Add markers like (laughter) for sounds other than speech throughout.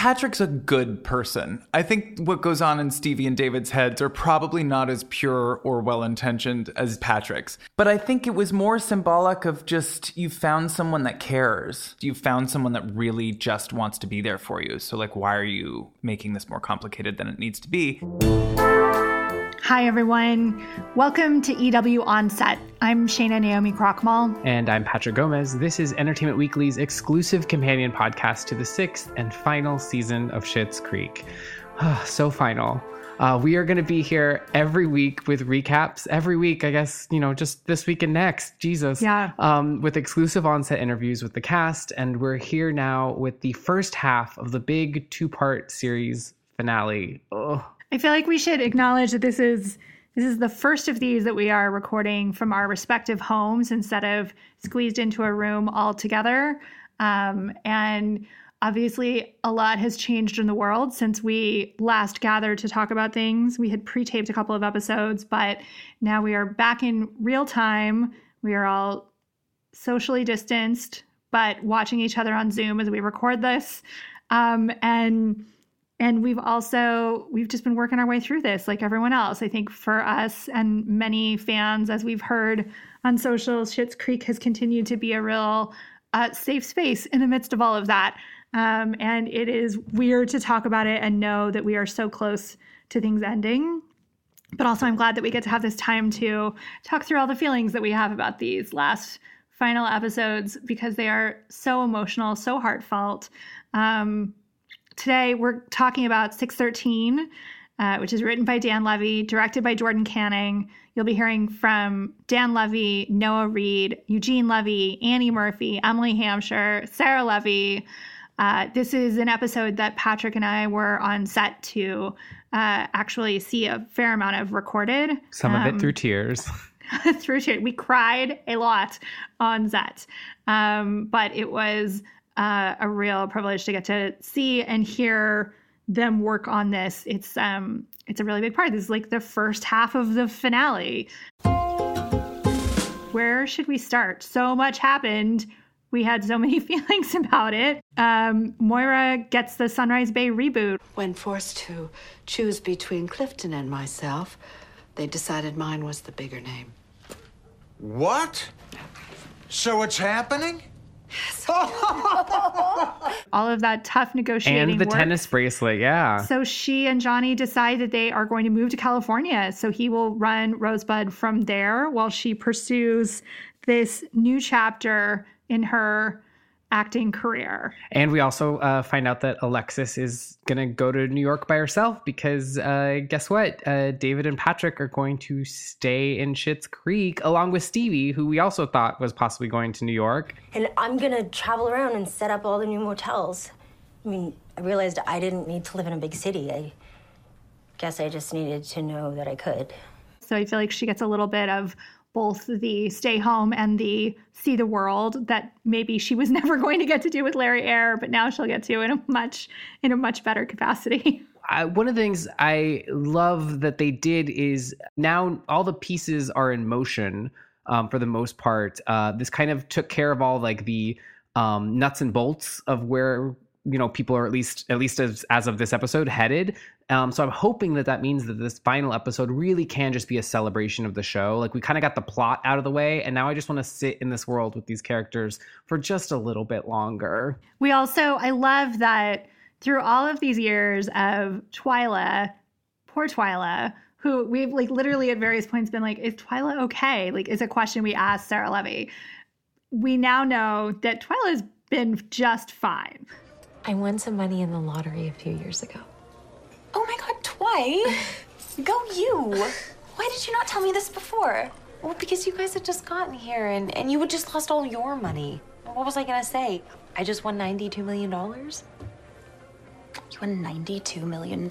Patrick's a good person. I think what goes on in Stevie and David's heads are probably not as pure or well intentioned as Patrick's. But I think it was more symbolic of just you found someone that cares. You found someone that really just wants to be there for you. So, like, why are you making this more complicated than it needs to be? Hi, everyone. Welcome to EW On Set. I'm Shana Naomi Krochmal. And I'm Patrick Gomez. This is Entertainment Weekly's exclusive companion podcast to the sixth and final season of Schitt's Creek. (sighs) so final. Uh, we are going to be here every week with recaps. Every week, I guess, you know, just this week and next. Jesus. Yeah. Um, with exclusive on set interviews with the cast. And we're here now with the first half of the big two part series finale. Ugh. I feel like we should acknowledge that this is this is the first of these that we are recording from our respective homes instead of squeezed into a room all together. Um, and obviously, a lot has changed in the world since we last gathered to talk about things. We had pre taped a couple of episodes, but now we are back in real time. We are all socially distanced, but watching each other on Zoom as we record this. Um, and and we've also we've just been working our way through this like everyone else. I think for us and many fans as we've heard on socials Schitt's creek has continued to be a real uh, safe space in the midst of all of that. Um, and it is weird to talk about it and know that we are so close to things ending. But also i'm glad that we get to have this time to talk through all the feelings that we have about these last final episodes because they are so emotional so heartfelt. Um, today we're talking about 613, uh, which is written by Dan Levy, directed by Jordan Canning. You'll be hearing from Dan Levy, Noah Reid, Eugene Levy, Annie Murphy, Emily Hampshire, Sarah Levy. Uh, this is an episode that Patrick and I were on set to uh, actually see a fair amount of recorded. Some um, of it through tears. (laughs) through tears. We cried a lot on set. Um, but it was uh, a real privilege to get to see and hear them work on this. It's um it's a really big part. This is like the first half of the finale. Where should we start? So much happened. We had so many (laughs) feelings about it. Um, Moira gets the Sunrise Bay reboot. When forced to choose between Clifton and myself, they decided mine was the bigger name. What? So it's happening? (laughs) All of that tough negotiating. And the work. tennis bracelet, yeah. So she and Johnny decide that they are going to move to California. So he will run Rosebud from there while she pursues this new chapter in her acting career. And we also uh, find out that Alexis is going to go to New York by herself because uh, guess what? Uh, David and Patrick are going to stay in Schitt's Creek along with Stevie, who we also thought was possibly going to New York. And I'm going to travel around and set up all the new motels. I mean, I realized I didn't need to live in a big city. I guess I just needed to know that I could. So I feel like she gets a little bit of both the stay home and the see the world that maybe she was (laughs) never going to get to do with Larry Eyre, but now she'll get to in a much in a much better capacity. (laughs) One of the things I love that they did is now all the pieces are in motion um, for the most part. Uh, this kind of took care of all like the um, nuts and bolts of where you know people are at least at least as as of this episode headed um, so i'm hoping that that means that this final episode really can just be a celebration of the show. Like we kind of got the plot out of the way and now i just want to sit in this world with these characters for just a little bit longer. We also i love that through all of these years of twyla poor twyla who we've like literally at various points been like is twyla okay? Like is a question we asked sarah levy. We now know that twyla's been just fine. I won some money in the lottery a few years ago. Oh my god, twice? (laughs) Go you! Why did you not tell me this before? Well, because you guys had just gotten here and, and you had just lost all your money. What was I gonna say? I just won $92 million? You won $92 million?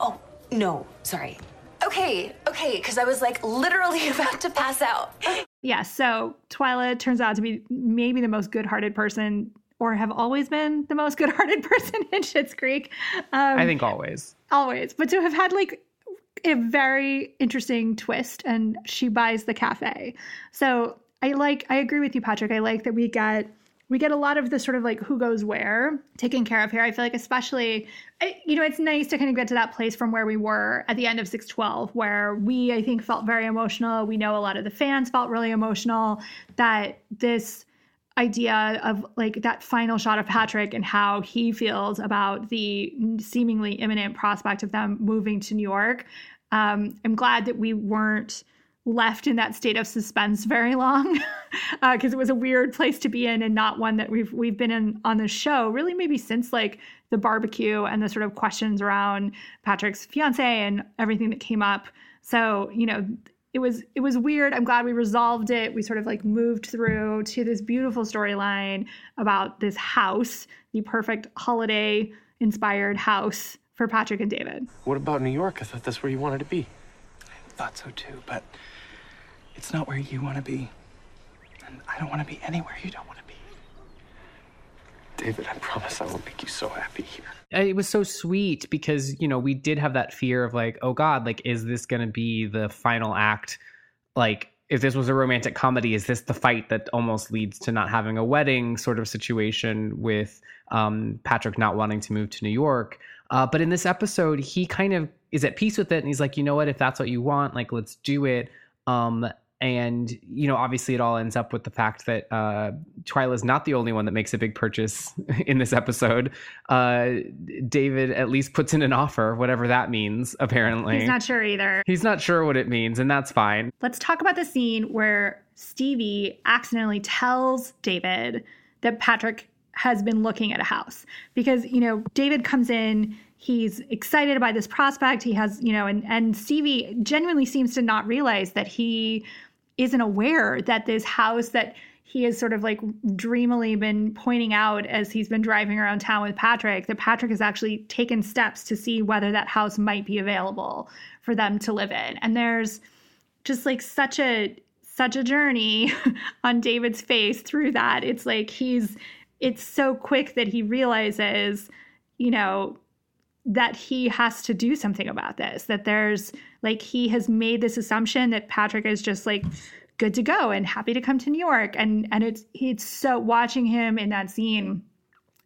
Oh, no, sorry. Okay, okay, because I was like literally (laughs) about to pass out. Yeah, so Twyla turns out to be maybe the most good hearted person or have always been the most good-hearted (laughs) person in Schitt's Creek. Um, I think always, always, but to have had like a very interesting twist, and she buys the cafe. So I like, I agree with you, Patrick. I like that we get we get a lot of the sort of like who goes where taken care of here. I feel like, especially, you know, it's nice to kind of get to that place from where we were at the end of 612, where we, I think, felt very emotional. We know a lot of the fans felt really emotional that this idea of like that final shot of Patrick and how he feels about the seemingly imminent prospect of them moving to New York. Um, I'm glad that we weren't left in that state of suspense very long because (laughs) uh, it was a weird place to be in and not one that we've we've been in on the show really maybe since like the barbecue and the sort of questions around Patrick's fiance and everything that came up so you know it was it was weird i'm glad we resolved it we sort of like moved through to this beautiful storyline about this house the perfect holiday inspired house for patrick and david what about new york i thought that's where you wanted to be i thought so too but it's not where you want to be. And I don't want to be anywhere you don't want to be. David, I promise I will make you so happy here. It was so sweet because, you know, we did have that fear of like, oh God, like, is this going to be the final act? Like, if this was a romantic comedy, is this the fight that almost leads to not having a wedding sort of situation with um, Patrick not wanting to move to New York? Uh, but in this episode, he kind of is at peace with it. And he's like, you know what? If that's what you want, like, let's do it. Um, and you know obviously it all ends up with the fact that uh twyla is not the only one that makes a big purchase (laughs) in this episode. Uh david at least puts in an offer whatever that means apparently. He's not sure either. He's not sure what it means and that's fine. Let's talk about the scene where stevie accidentally tells david that patrick has been looking at a house. Because you know david comes in he's excited by this prospect he has you know and and stevie genuinely seems to not realize that he isn't aware that this house that he has sort of like dreamily been pointing out as he's been driving around town with Patrick that Patrick has actually taken steps to see whether that house might be available for them to live in. And there's just like such a such a journey (laughs) on David's face through that. It's like he's it's so quick that he realizes, you know, that he has to do something about this, that there's like he has made this assumption that Patrick is just like good to go and happy to come to New York. And and it's it's so watching him in that scene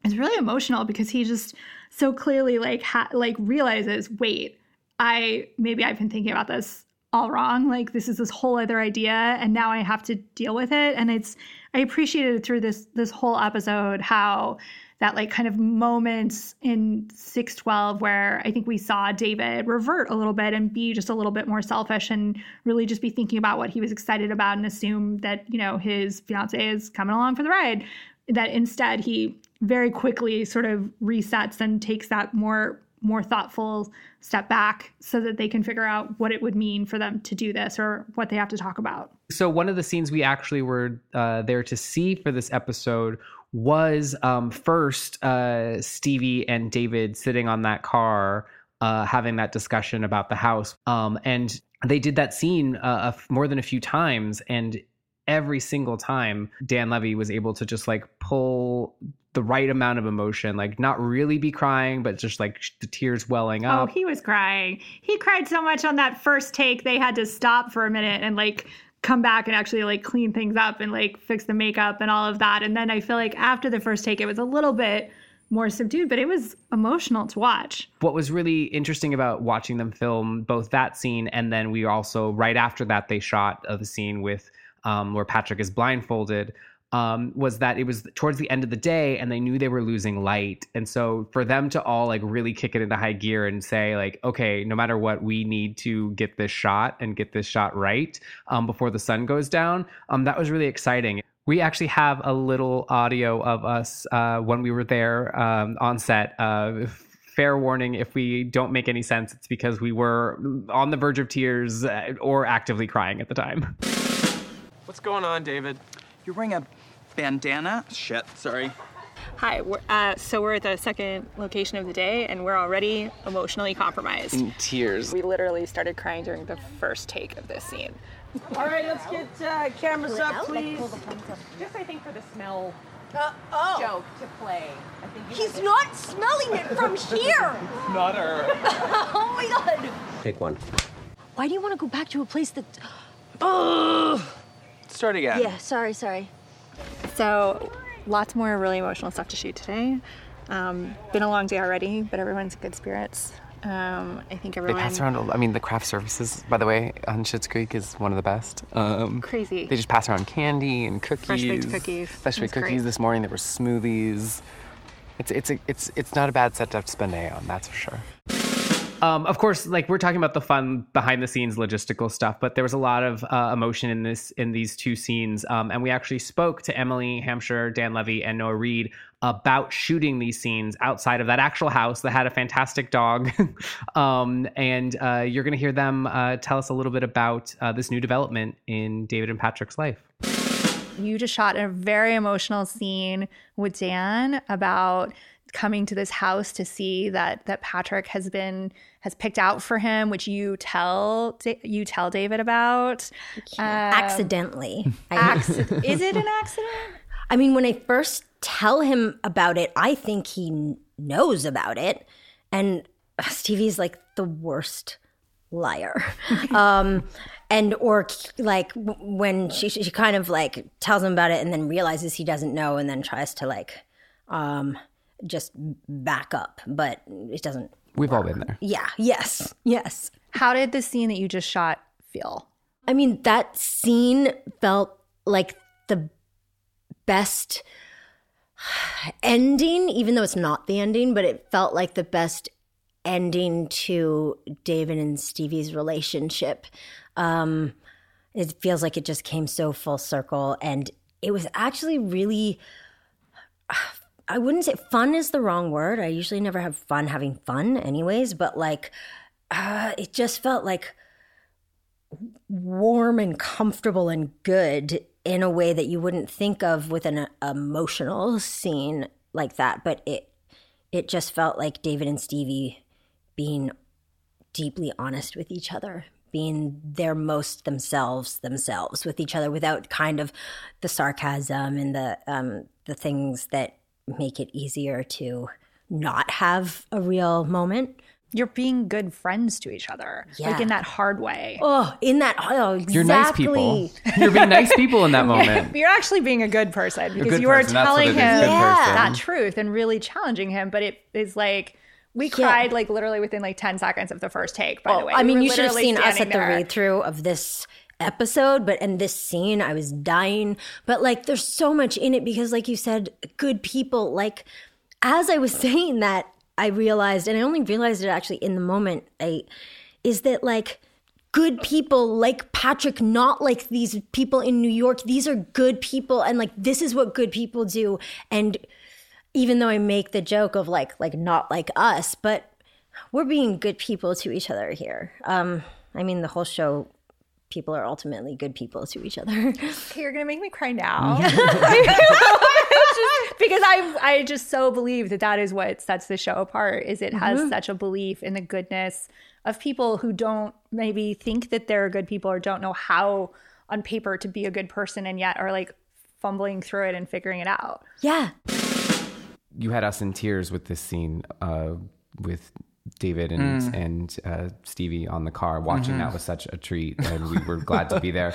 is really emotional because he just so clearly like ha- like realizes, wait, I maybe I've been thinking about this all wrong. Like this is this whole other idea, and now I have to deal with it. And it's I appreciated through this this whole episode how that like kind of moments in 612 where I think we saw David revert a little bit and be just a little bit more selfish and really just be thinking about what he was excited about and assume that, you know, his fiance is coming along for the ride. That instead he very quickly sort of resets and takes that more more thoughtful step back so that they can figure out what it would mean for them to do this or what they have to talk about. So one of the scenes we actually were uh, there to see for this episode was um, first uh, Stevie and David sitting on that car uh, having that discussion about the house. Um, and they did that scene uh, more than a few times. And every single time, Dan Levy was able to just like pull the right amount of emotion, like not really be crying, but just like the tears welling up. Oh, he was crying. He cried so much on that first take, they had to stop for a minute and like come back and actually like clean things up and like fix the makeup and all of that. And then I feel like after the first take, it was a little bit more subdued, but it was emotional to watch. What was really interesting about watching them film both that scene and then we also right after that they shot the scene with um, where Patrick is blindfolded um, was that it was towards the end of the day and they knew they were losing light. And so for them to all like really kick it into high gear and say, like, okay, no matter what, we need to get this shot and get this shot right um, before the sun goes down, um, that was really exciting. We actually have a little audio of us uh, when we were there um, on set. Uh, fair warning if we don't make any sense, it's because we were on the verge of tears uh, or actively crying at the time. What's going on, David? You're wearing a bandana? Shit, sorry. Hi, we're, uh, so we're at the second location of the day and we're already emotionally compromised. In tears. We literally started crying during the first take of this scene. All right, let's get uh, cameras up, please. Just, I think, for the smell uh, oh. joke to play. I think He's not smelling it from here. (laughs) not her. (laughs) oh my god. Take one. Why do you want to go back to a place that. Oh. Start again. Yeah, sorry, sorry. So lots more really emotional stuff to shoot today. Um, been a long day already, but everyone's in good spirits. Um, I think everyone. They pass around. I mean, the craft services, by the way, on Schitt's Creek is one of the best. Um, Crazy. They just pass around candy and cookies. Fresh baked cookies. Fresh baked It's great. cookies. This morning there were smoothies. It's it's a, it's it's not a bad set to spend a day on. That's for sure. Um, of course, like we're talking about the fun behind the scenes logistical stuff, but there was a lot of uh, emotion in this in these two scenes, um, and we actually spoke to Emily Hampshire, Dan Levy, and Noah Reid about shooting these scenes outside of that actual house that had a fantastic dog. (laughs) um, and uh, you're going to hear them uh, tell us a little bit about uh, this new development in David and Patrick's life. You just shot a very emotional scene with Dan about coming to this house to see that that Patrick has been has picked out for him, which you tell you tell David about Um, accidentally. acci- (laughs) is it an accident? I mean, when I first tell him about it, I think he knows about it. And uh, Stevie's like the worst liar. (laughs) um, and, or like when she, she kind of like tells him about it and then realizes he doesn't know and then tries to like um, just back up, but it doesn't. We've all been there. Yeah, yes, yes. How did the scene that you just shot feel? I mean, that scene felt like the best ending, even though it's not the ending, but it felt like the best ending to David and Stevie's relationship. Um, it feels like it just came so full circle, and it was actually really. I wouldn't say fun is the wrong word. I usually never have fun having fun, anyways, but like, uh, it just felt like warm and comfortable and good in a way that you wouldn't think of with an uh, emotional scene like that but it it just felt like David and Stevie being deeply honest with each other being their most themselves themselves with each other without kind of the sarcasm and the um the things that make it easier to not have a real moment You're being good friends to each other, like in that hard way. Oh, in that oh, exactly. You're nice people. (laughs) You're being nice people in that (laughs) moment. You're actually being a good person because good you are person, that's telling him is, that truth and really challenging him. But it is like we cried like literally within like ten seconds of the first take. By the way, I mean, were you should have seen us at standing the read through of this episode, but in this scene, I was dying. But like, there's so much in it because, like you said, good people. Like, as I was (laughs) saying that, I realized, and I only realized it actually in the moment. I is that like good people like Patrick, not like these people in New York. These are good people, and like this is what good people do. And even though I make the joke of like like not like us, but we're being good people to each other here. Um, I mean, the whole show, people are ultimately good people to each other. Okay, (laughs) you're gonna make me cry now. Just- (laughs) (laughs) because I I just so believe that that is what sets the show apart. Is it has Mhm. such a belief in the goodness of people who don't maybe think that they're good people or don't know how on paper to be a good person and yet are like fumbling through it and figuring it out. Yeah. You had us in tears with this scene uh, with David and Mm. and uh, Stevie on the car. Watching Mhm. that was such a treat, and we were glad to be there,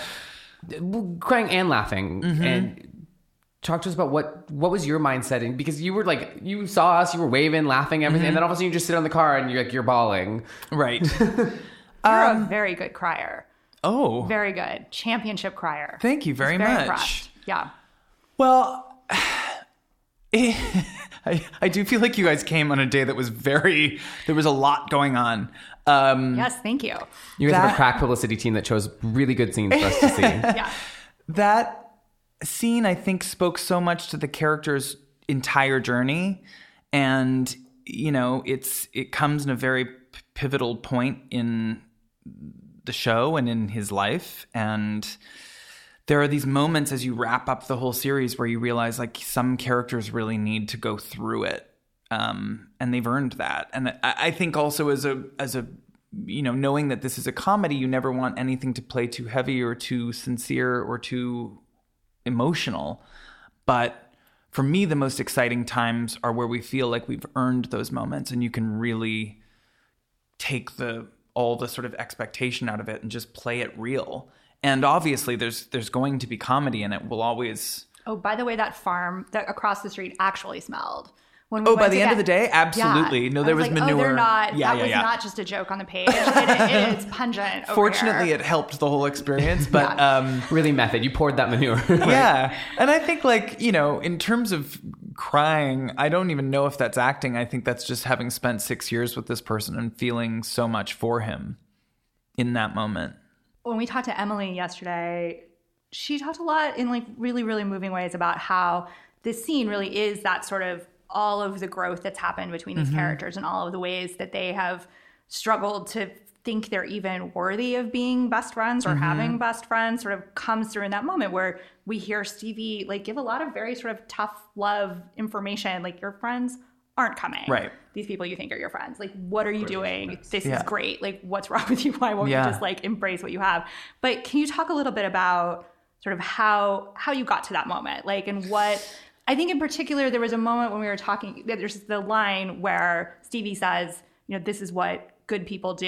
(laughs) crying and laughing. Mhm. And talk to us about what what was your mindset in because you were like you saw us, you were waving, laughing, everything, Mhm. and then all of a sudden you just sit on the car and you're like you're bawling. Right. (laughs) You're a very good crier. Oh. Very good. Championship crier. Thank you very Very much. impressed. Yeah. Well, (sighs) I, I do feel like you guys came on a day that was very, there was a lot going on. Um, Yes, thank you. You guys have a crack publicity team that chose really good scenes for us to see. (laughs) yeah. That scene, I think, spoke so much to the character's entire journey. And, you know, it's it comes in a very p- pivotal point in the show and in his life. And there are these moments as you wrap up the whole series where you realize like some characters really need to go through it. Um, and they've earned that. And I, I think also as a as a you know, knowing that this is a comedy, you never want anything to play too heavy or too sincere or too emotional. But for me, the most exciting times are where we feel like we've earned those moments and you can really take the all the sort of expectation out of it and just play it real. And obviously there's there's going to be comedy in it. We'll always oh, by the way, that farm that across the street actually smelled. When we Oh, by the to end of the day? Absolutely. Yeah. No, I there was like, Oh, manure. they're not. Yeah, that yeah, was yeah. not just a joke on the page. it, it is pungent. over Fortunately, here. it helped the whole experience, but um, really method. You poured that manure. (laughs) yeah. And I think, like, you know, in terms of crying, I don't even know if that's acting. I think that's just having spent six years with this person and feeling so much for him in that moment. When we talked to Emily yesterday, she talked a lot in like really, really moving ways about how this scene really is that sort of all of the growth that's happened between these Mhm. characters and all of the ways that they have struggled to think they're even worthy of being best friends or Mhm. having best friends sort of comes through in that moment where we hear Stevie like give a lot of very sort of tough love information like your friends aren't coming. Right. These people you think are your friends. Like what are you doing? This Yeah. is great. Like what's wrong with you? Why won't Yeah. you just like embrace what you have? But can you talk a little bit about sort of how how you got to that moment? Like and what I think in particular there was a moment when we were talking there's the line where Stevie says, you know, this is what good people do,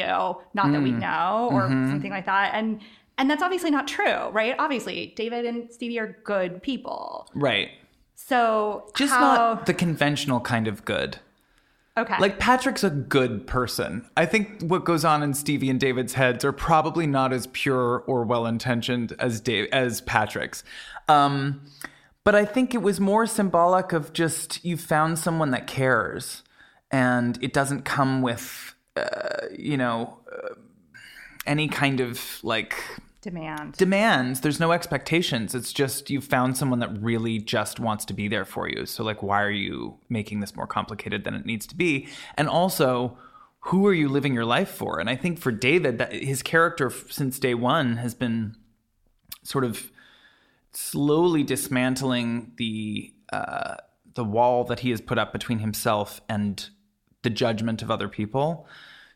not that we Mm. know or Mhm. something like that. And and that's obviously not true, right? Obviously, David and Stevie are good people. Right. So Just how, not the conventional kind of good. okay. Like Patrick's a good person. I think what goes on in Stevie and David's heads are probably not as pure or well intentioned as Dave as Patrick's. Um, but I think it was more symbolic of just you found someone that cares, and it doesn't come with, uh, you know, uh, any kind of like demand. demands. There's no expectations. It's just you found someone that really just wants to be there for you. So like why are you making this more complicated than it needs to be? And also who are you living your life for? And I think for David that his character since day 1 has been sort of slowly dismantling the uh, the wall that he has put up between himself and the judgment of other people.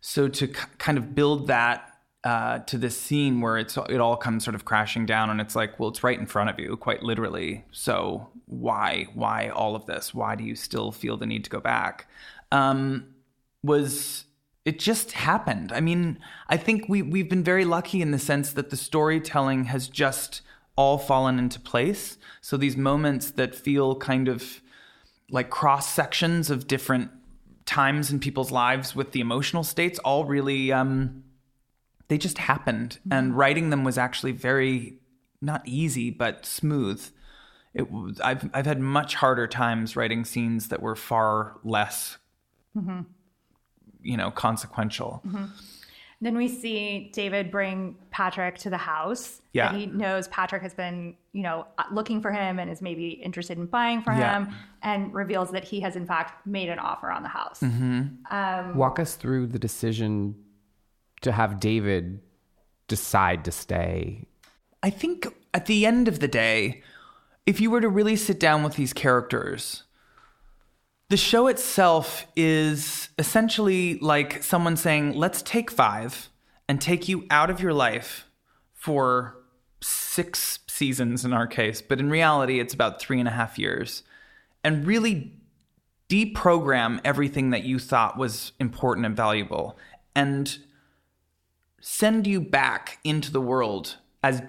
So to k- kind of build that uh, to this scene where it's it all comes sort of crashing down, and it's like, well, it's right in front of you, quite literally. So why why all of this? Why do you still feel the need to go back? Um, was it just happened? I mean, I think we we've been very lucky in the sense that the storytelling has just all fallen into place. So these moments that feel kind of like cross sections of different times in people's lives with the emotional states all really um they just happened and writing them was actually very not easy but smooth it was I've I've had much harder times writing scenes that were far less Mhm. you know consequential Mhm. Then we see David bring Patrick to the house. Yeah. And he knows Patrick has been, you know, looking for him and is maybe interested in buying for Yeah. him and reveals that he has in fact made an offer on the house. Mm-hmm. Um, Walk us through the decision to have David decide to stay. I think at the end of the day, if you were to really sit down with these characters, the show itself is essentially like someone saying, let's take five and take you out of your life for six seasons in our case, but in reality, it's about three and a half years, and really deprogram everything that you thought was important and valuable and send you back into the world as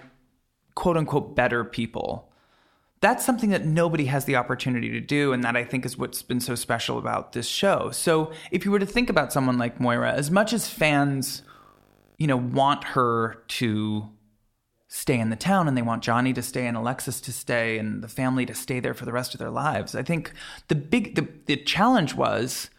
quote unquote better people. That's something that nobody has the opportunity to do. And that I think is what's been so special about this show. So if you were to think about someone like Moira, as much as fans, you know, want her to stay in the town and they want Johnny to stay and Alexis to stay and the family to stay there for the rest of their lives. I think the big the, the challenge was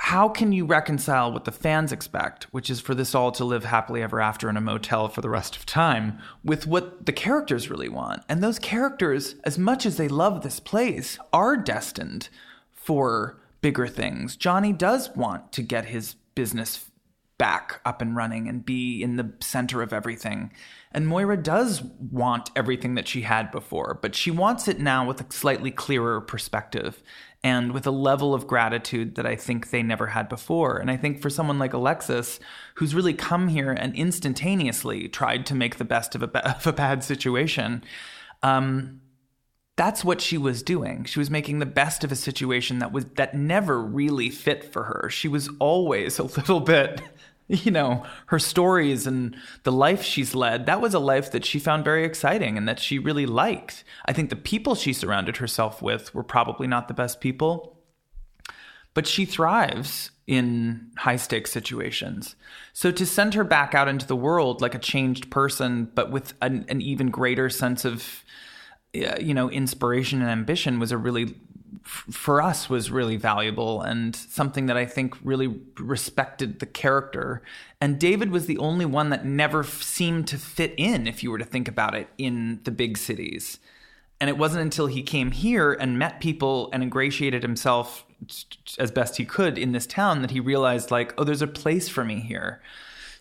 how can you reconcile what the fans expect, which is for this all to live happily ever after in a motel for the rest of time, with what the characters really want? And those characters, as much as they love this place, are destined for bigger things. Johnny does want to get his business back up and running and be in the center of everything. And Moira does want everything that she had before, but she wants it now with a slightly clearer perspective and with a level of gratitude that I think they never had before. And I think for someone like Alexis, who's really come here and instantaneously tried to make the best of a, (laughs) of a bad situation, um, that's what she was doing. She was making the best of a situation that was that never really fit for her. She was always a (laughs) little bit (laughs) you know, her stories and the life she's led, that was a life that she found very exciting and that she really liked. I think the people she surrounded herself with were probably not the best people, but she thrives in high stakes situations. So to send her back out into the world like a changed person, but with an, an even greater sense of, uh, you know, inspiration and ambition was a really for us was really valuable and something that I think really respected the character. And David was the only one that never seemed to fit in, if you were to think about it, in the big cities. And it wasn't until he came here and met people and ingratiated himself as best he could in this town that he realized, like, oh, there's a place for me here.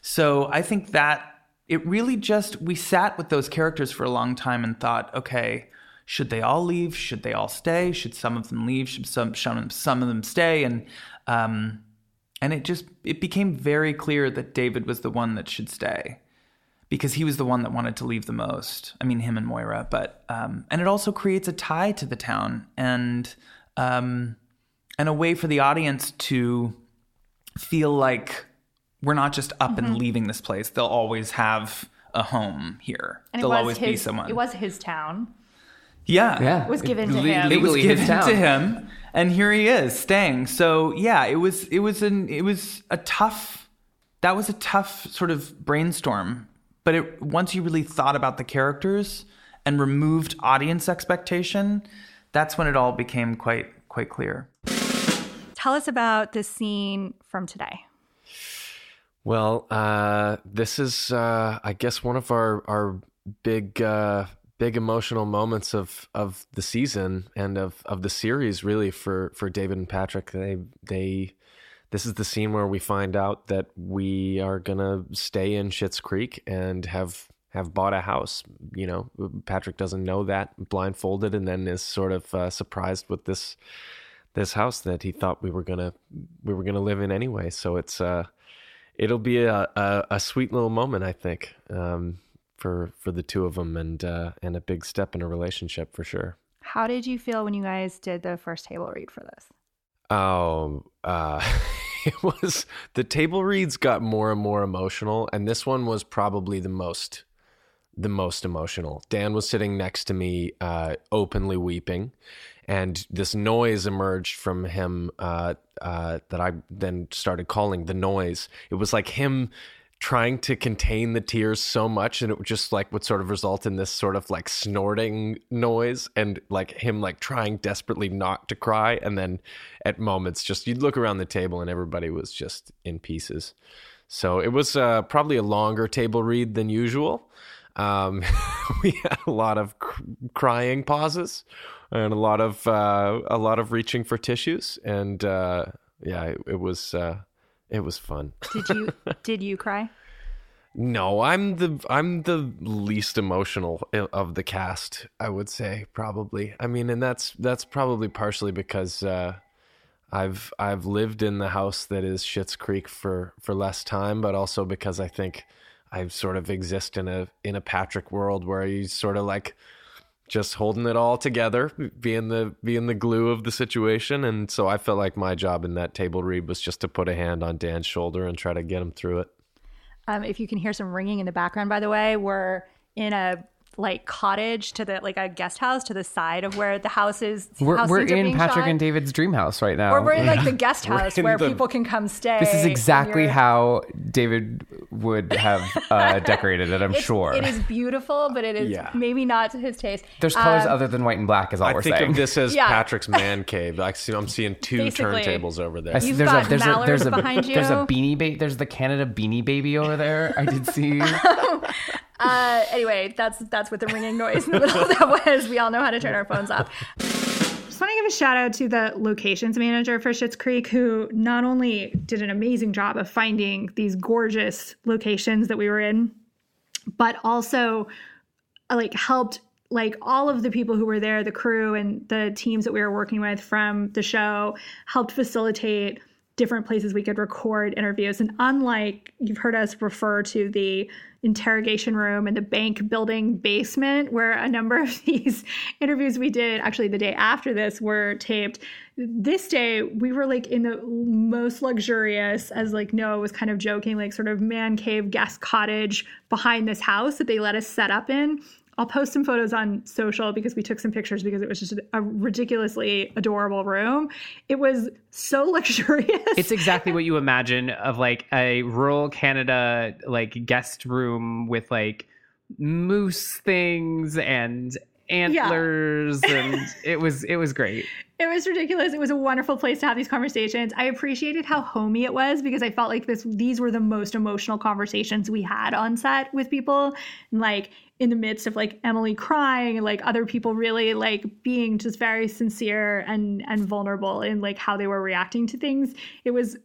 So I think that it really just, we sat with those characters for a long time and thought, okay, should they all leave? Should they all stay? Should some of them leave? Should some some, some of them stay? And um, and it just it became very clear that David was the one that should stay because he was the one that wanted to leave the most. I mean, him and Moira, but um, and it also creates a tie to the town and um, and a way for the audience to feel like we're not just up Mhm. and leaving this place. They'll always have a home here. And was always his, be someone. It was his town. Yeah. Yeah. It was given to him. It was Legally his given town. to him, and here he is staying. So yeah, it was it was an it was a tough that was a tough sort of brainstorm. But it once you really thought about the characters and removed audience expectation, that's when it all became quite quite clear. Tell us about this scene from today. Well, uh, this is, uh, I guess, one of our our big uh, big emotional moments of of the season and of of the series, really for for David and Patrick. They they this is the scene where we find out that we are gonna stay in Schitt's Creek and have have bought a house. You know, Patrick doesn't know that, blindfolded, and then is sort of uh, surprised with this this house that he thought we were gonna we were gonna live in anyway. So it's uh it'll be a, a, a sweet little moment, I think, um, for for the two of them, and uh, and a big step in a relationship for sure. How did you feel when you guys did the first table read for this? Oh, uh, (laughs) it was the table reads got more and more emotional, and this one was probably the most the most emotional. Dan was sitting next to me, uh, openly weeping, and this noise emerged from him uh, uh, that I then started calling the noise. It was like him trying to contain the tears so much and it just like would sort of result in this sort of like snorting noise and like him like trying desperately not to cry. And then at moments just you'd look around the table and everybody was just in pieces. So it was uh, probably a longer table read than usual. Um, (laughs) we had a lot of cr- crying pauses and a lot of uh, a lot of reaching for tissues. And uh, yeah it, it was uh, it was fun Did you (laughs) did you cry? no, I'm the I'm the least emotional of the cast. I would say probably. I mean, and that's that's probably partially because uh, I've I've lived in the house that is Schitt's Creek for for less time, but also because I think I sort of exist in a in a Patrick world where he's sort of like just holding it all together, being the being the glue of the situation, and so I felt like my job in that table read was just to put a hand on Dan's shoulder and try to get him through it. Um, if you can hear some ringing in the background, by the way, we're in a like cottage to the like a guest house to the side of where the house is. (laughs) We're, we're in Patrick shot. and David's dream house right now. Or we're in like the (laughs) guest house where the- people can come stay. This is exactly how David would have uh, (laughs) decorated it, I'm It's- sure. It is beautiful, but it is Yeah. maybe not to his taste. There's colors Um, other than white and black, is all I we're think saying. of this as Yeah. Patrick's man cave. I see, I'm seeing two Basically. turntables over there. I see- You've there's got a there's a there's a mallards behind there's a beanie ba- there's the Canada beanie baby over there. I did see. Uh, anyway, that's that's what the ringing noise in the middle of that was. We all know how to turn our phones off. Just want to give a shout out to the locations manager for Schitt's Creek, who not only did an amazing job of finding these gorgeous locations that we were in, but also like helped like all of the people who were there, the crew and the teams that we were working with from the show, helped facilitate different places we could record interviews. And unlike you've heard us refer to the interrogation room in the bank building basement, where a number of (laughs) these interviews we did actually the day after this were taped. This day we were like in the most luxurious, as like Noah was kind of joking, like sort of man cave guest cottage behind this house that they let us set up in. I'll post some photos on social because we took some pictures because it was just a ridiculously adorable room. It was so (laughs) luxurious. It's exactly what you imagine of like a rural Canada like guest room with like moose things and antlers and (laughs) it was it was great. It was ridiculous. It was a wonderful place to have these conversations. I appreciated how homey it was because I felt like this these were the most emotional conversations we had on set with people. And like in the midst of like Emily crying like other people really like being just very sincere and and vulnerable in like how they were reacting to things. It was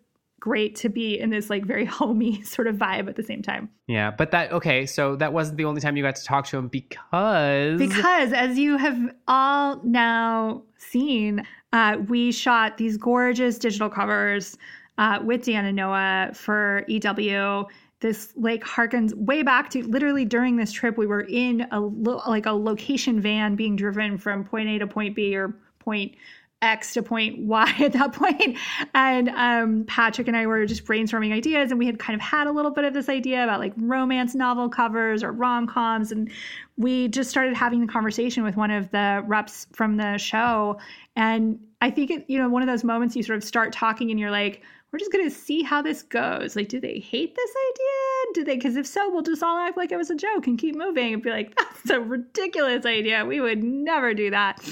great to be in this like very (laughs) homey sort of vibe at the same time. Yeah, but that okay, so that wasn't the only time you got to talk to him because Because as you have all now seen, uh, we shot these gorgeous digital covers uh, with Dan and Noah for EW. This like harkens way back to literally during this trip we were in a lo- like a location van being driven from point A to point B or point X to point Y (laughs) at that. And um, Patrick and I were just brainstorming ideas, and we had kind of had a little bit of this idea about like romance novel covers or rom coms. And we just started having the conversation with one of the reps from the show. And I think it, you know, one of those moments you sort of start talking and you're like, we're just going to see how this goes. Like, do they hate this idea? Do they? Because if so, we'll just all act like it was a joke and keep moving and be like, (laughs) that's a ridiculous idea. We would never do that.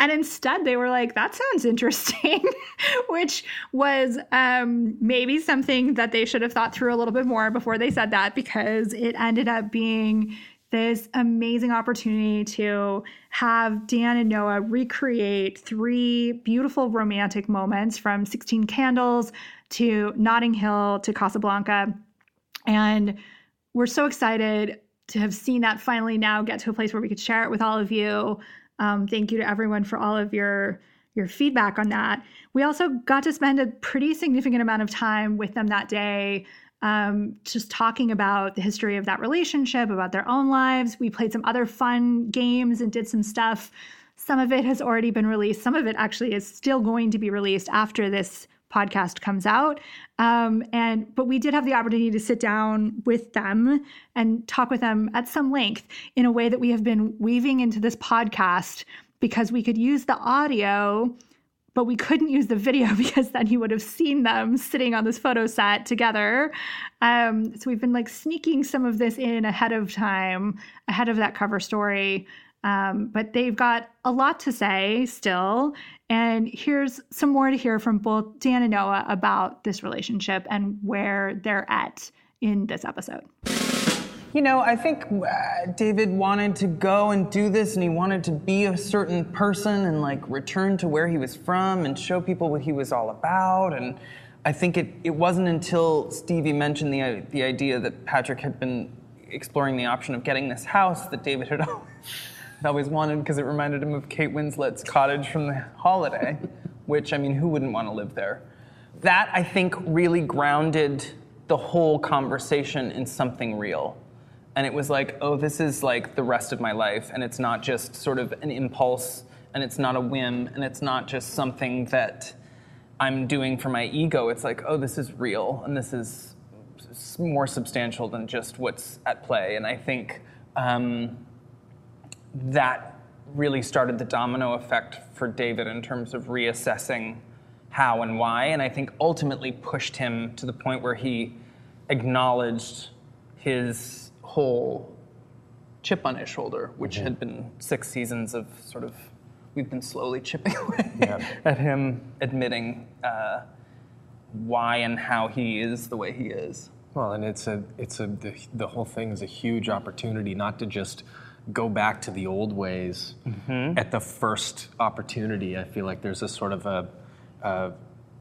And instead, they were like, that sounds interesting, (laughs) which was um, maybe something that they should have thought through a little bit more before they said that because it ended up being this amazing opportunity to have Dan and Noah recreate three beautiful romantic moments from 16 Candles to Notting Hill to Casablanca. And we're so excited to have seen that finally now get to a place where we could share it with all of you. Um, thank you to everyone for all of your your feedback on that. We also got to spend a pretty significant amount of time with them that day, um, just talking about the history of that relationship, about their own lives. We played some other fun games and did some stuff. Some of it has already been released. Some of it actually is still going to be released after this podcast comes out. Um, and but we did have the opportunity to sit down with them and talk with them at some length in a way that we have been weaving into this podcast because we could use the audio but we couldn't use the video (laughs) because then you would have seen them sitting on this photo set together. Um, so we've been like sneaking some of this in ahead of time, ahead of that cover story. Um, but they've got a lot to say still. And here's some more to hear from both Dan and Noah about this relationship and where they're at in this episode. You know, I think uh, David wanted to go and do this, and he wanted to be a certain person and like return to where he was from and show people what he was all about. And I think it, it wasn't until Stevie mentioned the, the idea that Patrick had been exploring the option of getting this house that David had (laughs) always wanted because it reminded him of Kate Winslet's cottage from the holiday, (laughs) which, I mean, who wouldn't want to live there? That, I think, really grounded the whole conversation in something real. And it was like, oh, this is like the rest of my life, and it's not just sort of an impulse, and it's not a whim, and it's not just something that I'm doing for my ego. It's like, oh, this is real, and this is more substantial than just what's at play. And I think um, that really started the domino effect for David in terms of reassessing how and why, and I think ultimately pushed him to the point where he acknowledged his whole chip on his shoulder, which had been six seasons of sort of we've been slowly chipping (laughs) away at him admitting uh, why and how he is the way he is. Well, and it's a it's a the, the whole thing is a huge opportunity not to just go back to the old ways Mhm. at the first opportunity. I feel like there's a sort of a a,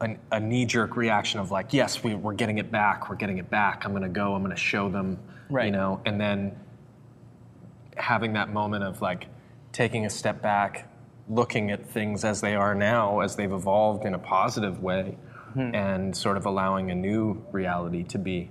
a, a knee jerk reaction of like, yes, we, we're getting it back, we're getting it back. I'm going to go, I'm going to show them, right. you know, and then having that moment of like taking a step back, looking at things as they are now, as they've evolved in a positive way, and sort of allowing a new reality to be.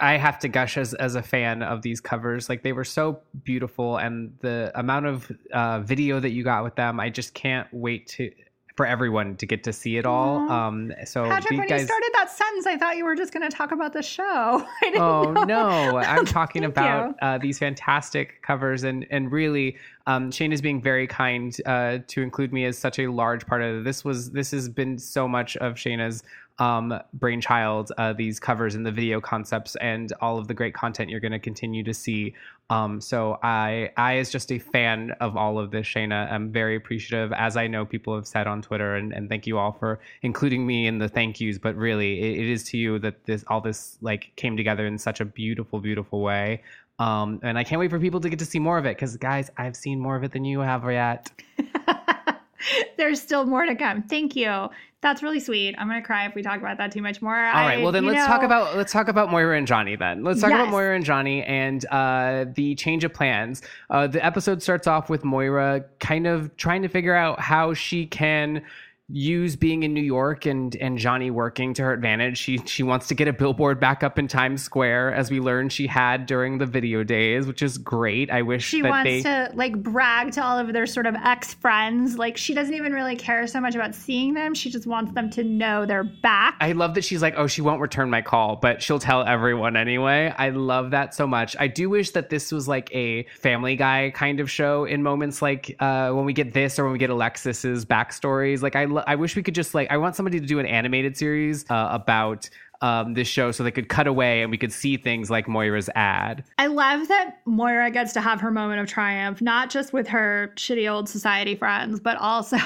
I have to gush as as a fan of these covers. Like they were so beautiful, and the amount of uh, video that you got with them, I just can't wait to for everyone to get to see it all. Um, so Patrick, when guys, you started that sentence, I thought you were just going to talk about the show. (laughs) Oh know. no i'm (laughs) talking about uh, these fantastic covers and and really um, Shana is being very kind uh, to include me as such a large part of it. this was this has been so much of Shana's um, brainchild uh, these covers and the video concepts and all of the great content you're going to continue to see um, so i i as just a fan of all of this Shana i'm very appreciative as i know people have said on twitter and, and thank you all for including me in the thank yous but really it, it is to you that this all this like came together in such a beautiful beautiful way um, and i can't wait for people to get to see more of it because guys i've seen more of it than you have yet (laughs) There's still more to come. Thank you. That's really sweet. I'm going to cry if we talk about that too much more. All right. Well, then let's talk about let's talk about Moira and Johnny. Then let's talk about Moira and Johnny and uh, the change of plans. Uh, the episode starts off with Moira kind of trying to figure out how she can use being in New York and and Johnny working to her advantage. She she wants to get a billboard back up in Times Square, as we learned she had during the video days, which is great. I wish She wants they. to like brag to all of their sort of ex friends. Like she doesn't even really care so much about seeing them. She just wants them to know they're back. I love that she's like, oh, she won't return my call, but she'll tell everyone anyway. I love that so much. I do wish that this was like a Family Guy kind of show in moments like uh, when we get this or when we get Alexis's backstories. Like, I, I wish we could just like, I want somebody to do an animated series uh, about um, this show so they could cut away and we could see things like Moira's ad. I love that Moira gets to have her moment of triumph, not just with her shitty old society friends, but also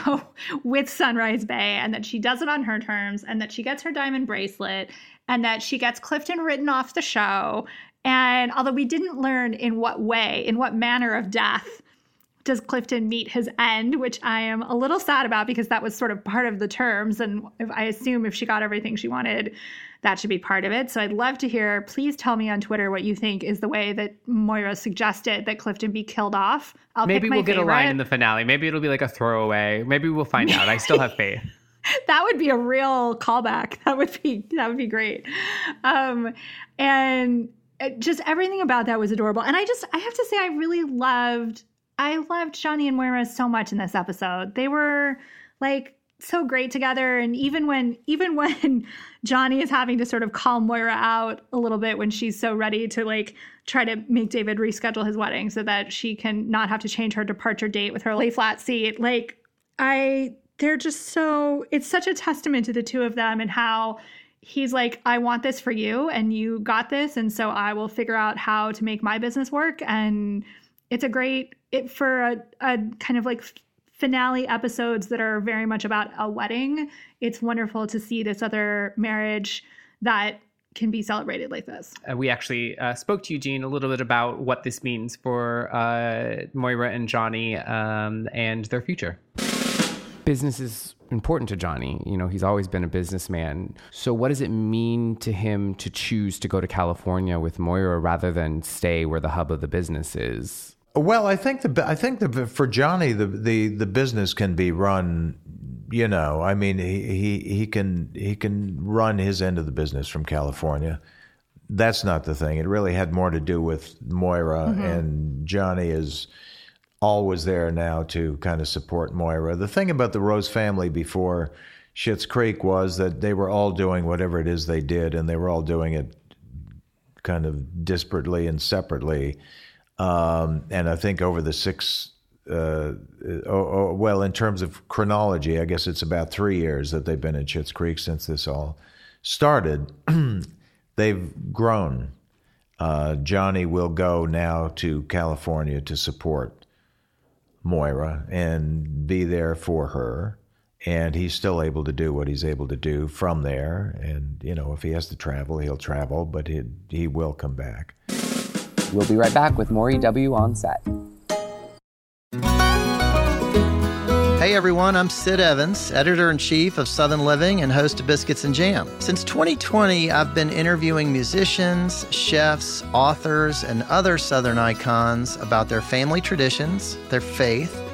(laughs) with Sunrise Bay, and that she does it on her terms, and that she gets her diamond bracelet, and that she gets Clifton written off the show. And although we didn't learn in what way, in what manner of death does Clifton meet his end, which I am a little sad about because that was sort of part of the terms. And if, I assume if she got everything she wanted, that should be part of it. So I'd love to hear. Please tell me on Twitter what you think is the way that Moira suggested that Clifton be killed off. I'll Maybe we'll get favorite. a line in the finale. Maybe it'll be like a throwaway. Maybe we'll find out. I still have faith. (laughs) that would be a real callback. That would be that would be great. Um, and just everything about that was adorable. And I just I have to say I really loved I loved Johnny and Moira so much in this episode. They were like so great together and even when even (laughs) when Johnny is having to sort of call Moira out a little bit when she's so ready to like try to make David reschedule his wedding so that she can not have to change her departure date with her lay flat seat. Like I they're just so it's such a testament to the two of them and how he's like I want this for you and you got this and so I will figure out how to make my business work and it's a great it for a, a kind of like finale episodes that are very much about a wedding it's wonderful to see this other marriage that can be celebrated like this Uh, we actually uh, spoke to Eugene a little bit about what this means for uh, Moira and Johnny um, and their future. business is important to Johnny. You know, he's always been a businessman. So, what does it mean to him to choose to go to California with Moira rather than stay where the hub of the business is? Well, I think the I think the for Johnny the the the business can be run. You know, I mean, he he he can he can run his end of the business from California. That's not the thing. It really had more to do with Moira Mhm. and Johnny is always there now to kind of support Moira. The thing about the Rose family before Schitt's Creek was that they were all doing whatever it is they did, and they were all doing it kind of disparately and separately. Um, and I think over the six, uh, oh, oh, well, in terms of chronology, I guess it's about three years that they've been in Schitt's Creek since this all started. (clears throat) they've grown. Uh, Johnny will go now to California to support Moira and be there for her. And he's still able to do what he's able to do from there. And, you know, if he has to travel, he'll travel, but he, he will come back. We'll be right back with more EW on set. Hey everyone, I'm Sid Evans, editor in chief of Southern Living and host of Biscuits and Jam. Since 2020, I've been interviewing musicians, chefs, authors, and other Southern icons about their family traditions, their faith,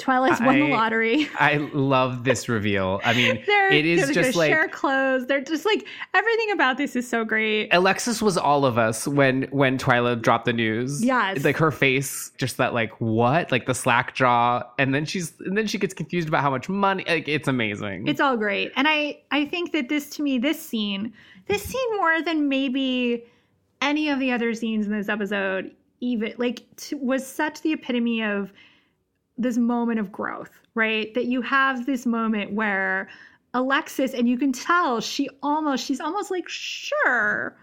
Twyla's won the lottery. (laughs) I love this reveal. I mean, (laughs) They're it is gonna just like share clothes. They're just like everything about this is so great. Alexis was all of us when when Twyla dropped the news. Yes. like her face, just that like what, like the slack jaw, and then she's and then she gets confused about how much money. Like it's amazing. It's all great. And I I think that this to me this scene, this scene more than maybe any of the other scenes in this episode even like t- was such the epitome of this moment of growth, right? That you have this moment where Alexis and you can tell she almost she's almost like sure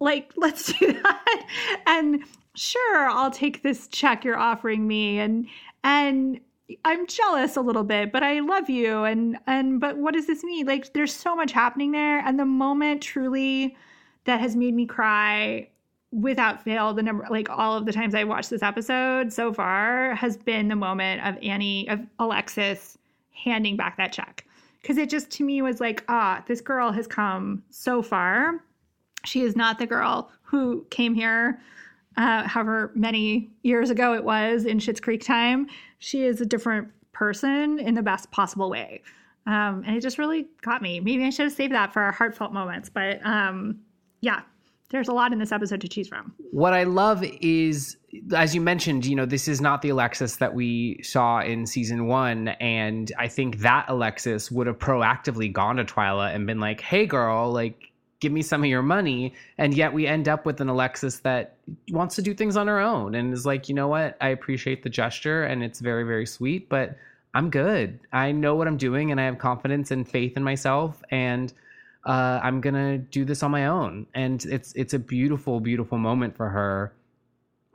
like (laughs) let's do that and sure I'll take this check you're offering me and and I'm jealous a little bit, but I love you and and but what does this mean? Like there's so much happening there and the moment truly that has made me cry without fail the number like all of the times I watched this episode so far has been the moment of Annie of Alexis handing back that check because it just to me was like ah this girl has come so far she is not the girl who came here uh, however many years ago it was in Schitt's Creek time. She is a different person in the best possible way. Um, and it just really got me. Maybe I should have saved that for our heartfelt moments. But um, yeah, there's a lot in this episode to choose from. What I love is, as you mentioned, you know, this is not the Alexis that we saw in season one. And I think that Alexis would have proactively gone to Twyla and been like, hey, girl, like, give me some of your money. And yet we end up with an Alexis that wants to do things on her own and is like, you know what? I appreciate the gesture and it's very, very sweet, but I'm good. I know what I'm doing and I have confidence and faith in myself. And uh, I'm gonna do this on my own, and it's it's a beautiful, beautiful moment for her,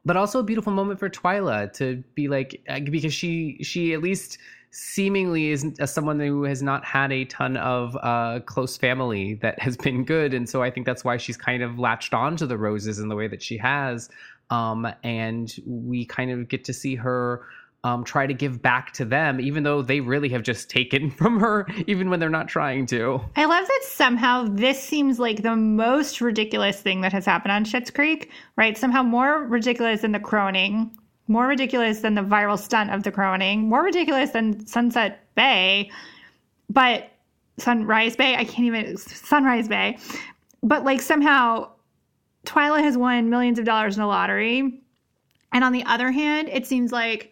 but also a beautiful moment for Twyla to be like uh, because she she at least seemingly is someone who has not had a ton of uh, close family that has (laughs) been good, and so I think that's why she's kind of latched on to the roses in the way that she has, um, and we kind of get to see her um, try to give back to them, even though they really have just taken (laughs) from her, even when they're not trying to. I love that somehow this seems like the most ridiculous thing that has happened on Schitt's Creek, right? Somehow more ridiculous than the Crowening, more ridiculous than the viral stunt of the Crowening, more ridiculous than Sunset Bay, but Sunrise Bay, I can't even, Sunrise Bay. But like somehow Twyla has won millions of dollars in a lottery. And on the other hand, it seems like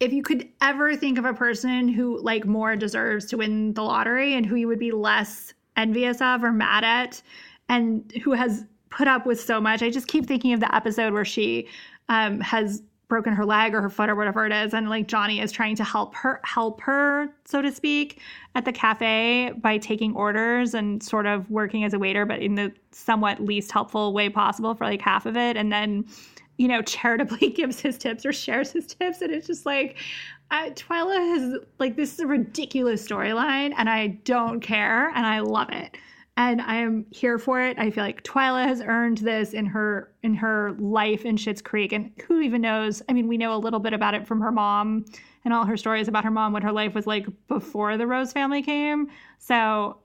if you could ever think of a person who like more deserves to win the lottery and who you would be less envious of or mad at and who has put up with so much i just keep thinking of the episode where she um, has broken her leg or her foot or whatever it is and like johnny is trying to help her help her so to speak at the cafe by taking orders and sort of working as a waiter but in the somewhat least helpful way possible for like half of it. And then you know, charitably (laughs) gives his tips or shares his tips. And it's just like, I, Twyla has, like, this is a ridiculous storyline and I don't care and I love it. And I am here for it. I feel like Twyla has earned this in her in her life in Schitt's Creek, and who even knows? I mean, we know a little bit about it from her mom and all her stories about her mom, what her life was like before the Rose family came. So,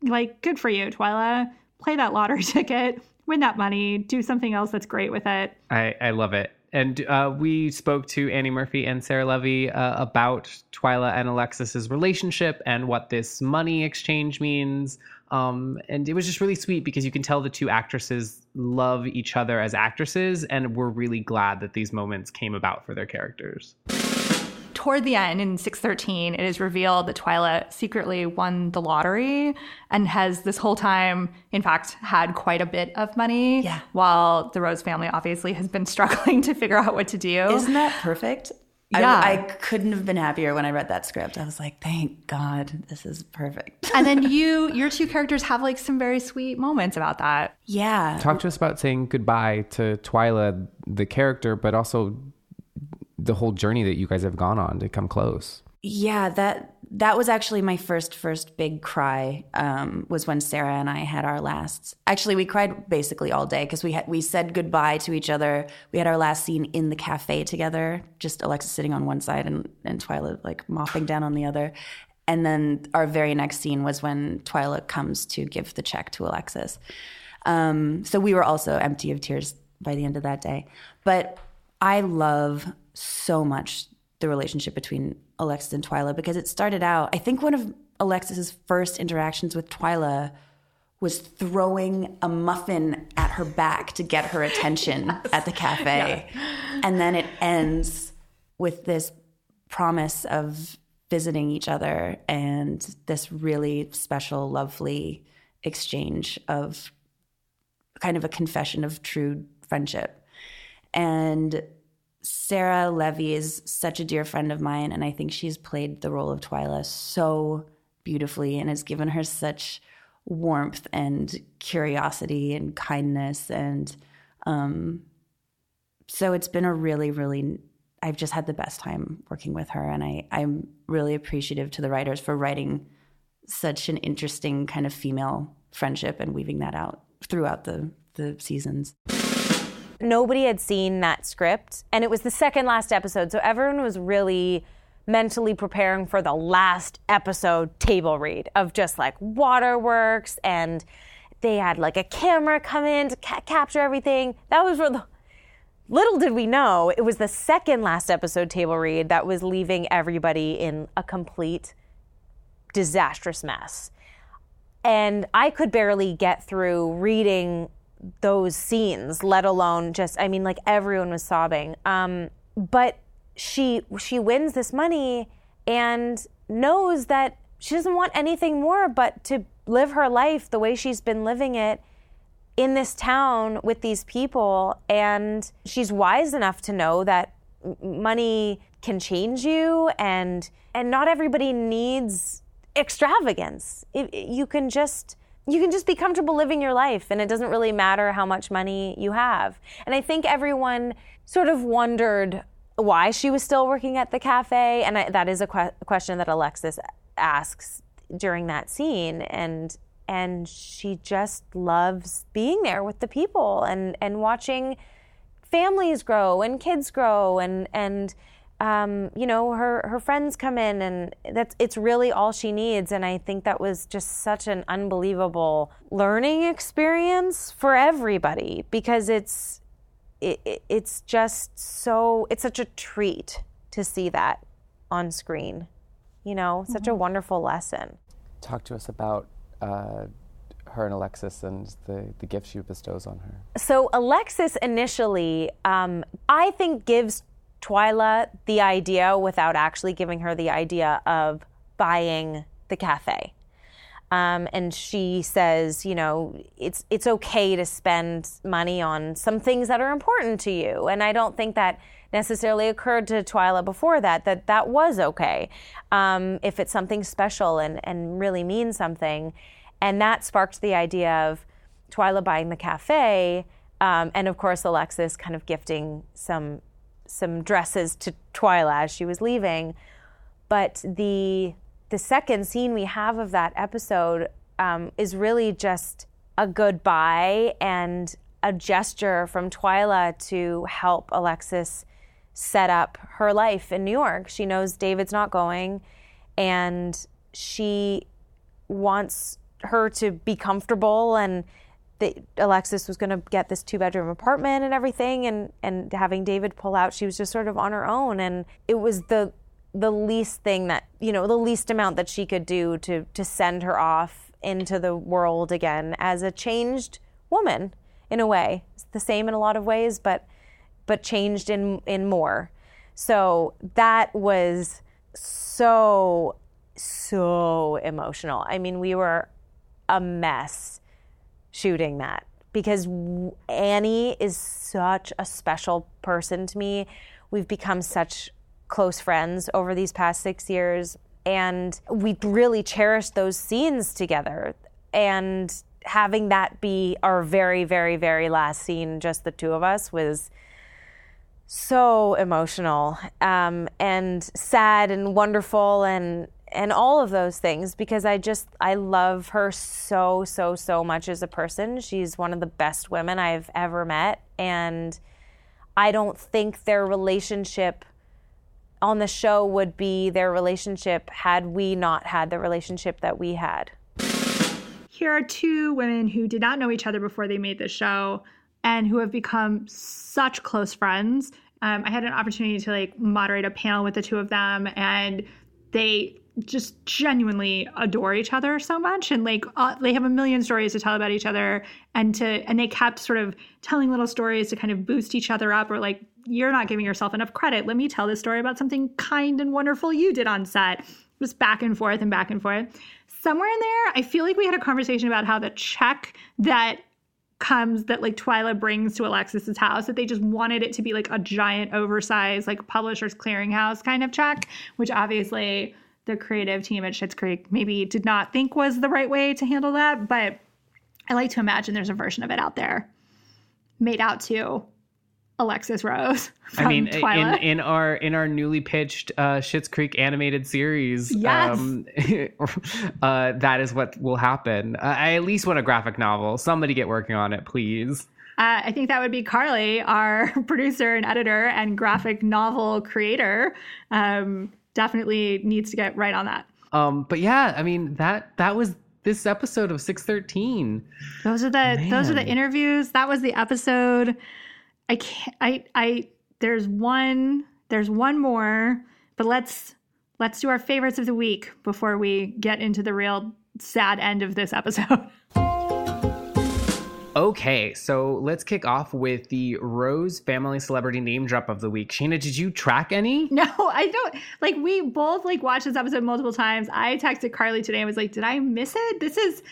like, good for you, Twyla. Play that lottery (laughs) ticket win that money, do something else that's great with it. I, I love it. And uh, we spoke to Annie Murphy and Sarah Levy uh, about Twyla and Alexis's relationship and what this money exchange means. Um, and it was just really sweet because you can tell the two actresses love each other as actresses, and we're really glad that these moments came about for their characters toward the end in 613 it is revealed that twyla secretly won the lottery and has this whole time in fact had quite a bit of money Yeah. while the rose family obviously has been (laughs) struggling to figure out what to do Isn't that perfect? Yeah. I, I couldn't have been happier when I read that script. I was like, thank God, this is perfect. (laughs) and then you your two characters have like some very sweet moments about that Yeah. Talk to us about saying goodbye to Twyla, the character, but also the whole journey that you guys have gone on to come close. Yeah, that that was actually my first first big cry. Um, was when Sarah and I had our last. Actually, we cried basically all day because we had we said goodbye to each other. We had our last scene in the cafe together, just Alexis sitting on one side and and Twyla like mopping down on the other. And then our very next scene was when Twyla comes to give the check to Alexis. Um, so we were also empty of tears by the end of that day. But I love so much the relationship between Alexis and Twyla because it started out, I think one of Alexis's first interactions with Twyla was throwing a muffin at her back to get her attention (laughs) at the cafe. Yeah. And then it ends with this promise of visiting each other and this really special, lovely exchange of kind of a confession of true friendship. And Sarah Levy is such a dear friend of mine, and I think she's played the role of Twyla so beautifully and has given her such warmth and curiosity and kindness. And um, so it's been a really, really, I've just had the best time working with her. And I, I'm really appreciative to the writers for writing such an interesting kind of female friendship and weaving that out throughout the, the seasons nobody had seen that script and it was the second last episode so everyone was really mentally preparing for the last episode table read of just like waterworks and they had like a camera come in to ca- capture everything. That was where the little did we know it was the second last episode table read that was leaving everybody in a complete disastrous mess. And i could barely get through reading those scenes, let alone just I mean like everyone was sobbing. Um, but she she wins this money and knows that she doesn't want anything more but to live her life the way she's been living it in this town with these people and she's wise enough to know that money can change you and and not everybody needs extravagance. It, you can just you can just be comfortable living your life and it doesn't really matter how much money you have. And I think everyone sort of wondered why she was still working at the cafe. And I, that is a que- question that Alexis asks during that scene. And and she just loves being there with the people and, and watching families grow and kids grow and and um, you know, her her friends come in, and that's it's really all she needs. And I think that was just such an unbelievable learning experience for everybody because it's it, it's just so it's such a treat to see that on screen. You know, such mm-hmm. a wonderful lesson. Talk to us about. Uh, her and Alexis and the, the gifts she bestows on her. So, Alexis initially, um, I think, gives Twyla the idea without actually giving her the idea of buying the cafe. Um, and she says, you know, it's it's okay to spend money on some things that are important to you. And I don't think that necessarily occurred to Twyla before that that that was okay um, if it's something special and and really means something. And that sparked the idea of Twyla buying the cafe, um, and of course Alexis kind of gifting some some dresses to Twyla as she was leaving. But the the second scene we have of that episode um, is really just a goodbye and a gesture from Twyla to help Alexis set up her life in New York. She knows David's not going, and she wants her to be comfortable and that Alexis was going to get this two bedroom apartment and everything and and having David pull out she was just sort of on her own. And it was the the least thing that you know the least amount that she could do to to send her off into the world again as a changed woman in a way. It's the same in a lot of ways but but changed in in more. So that was so so emotional. I mean we were a mess shooting that because Annie is such a special person to me. We've become such close friends over these past six years, and we really cherish those scenes together. And having that be our very, very, very last scene, just the two of us, was so emotional um, and sad and wonderful and and all of those things because I just I love her so so so much as a person. She's one of the best women I've ever met and I don't think their relationship on the show would be their relationship had we not had the relationship that we had. Here are two women who did not know each other before they made the show and who have become such close friends. Um, I had an opportunity to like moderate a panel with the two of them, and they just genuinely adore each other so much. And like uh, they have a million stories to tell about each other and to and they kept sort of telling little stories to kind of boost each other up. Or like you're not giving yourself enough credit. Let me tell this story about something kind and wonderful you did on set. Just back and forth and back and forth. Somewhere in there i feel like we had a conversation about how the check that comes that like Twyla brings to Alexis's house that they just wanted it to be like a giant oversized like publishers clearinghouse kind of check which obviously the creative team at Schitt's Creek maybe did not think was the right way to handle that, but I like to imagine there's a version of it out there made out to Alexis Rose. (laughs) I mean, in, in our in our newly pitched uh, Schitt's Creek animated series, Yes. um, (laughs) uh, that is what will happen. Uh, I at least want a graphic novel. Somebody get working on it, please. Uh, I think that would be Carly, our (laughs) producer and editor and graphic novel creator. Um, definitely needs to get right on that. Um, but yeah, I mean that that was this episode of six thirteen. Those are the those are the interviews. That was the episode. I can't. I I there's one there's one more, but let's let's do our favorites of the week before we get into the real sad end of this episode. (laughs) Okay, so let's kick off with the Rose family celebrity name drop of the week. Shana, did you track any? (laughs) No, I don't. Like we both like watched this episode multiple times. I texted Carly today and was like, "Did I miss it? This is,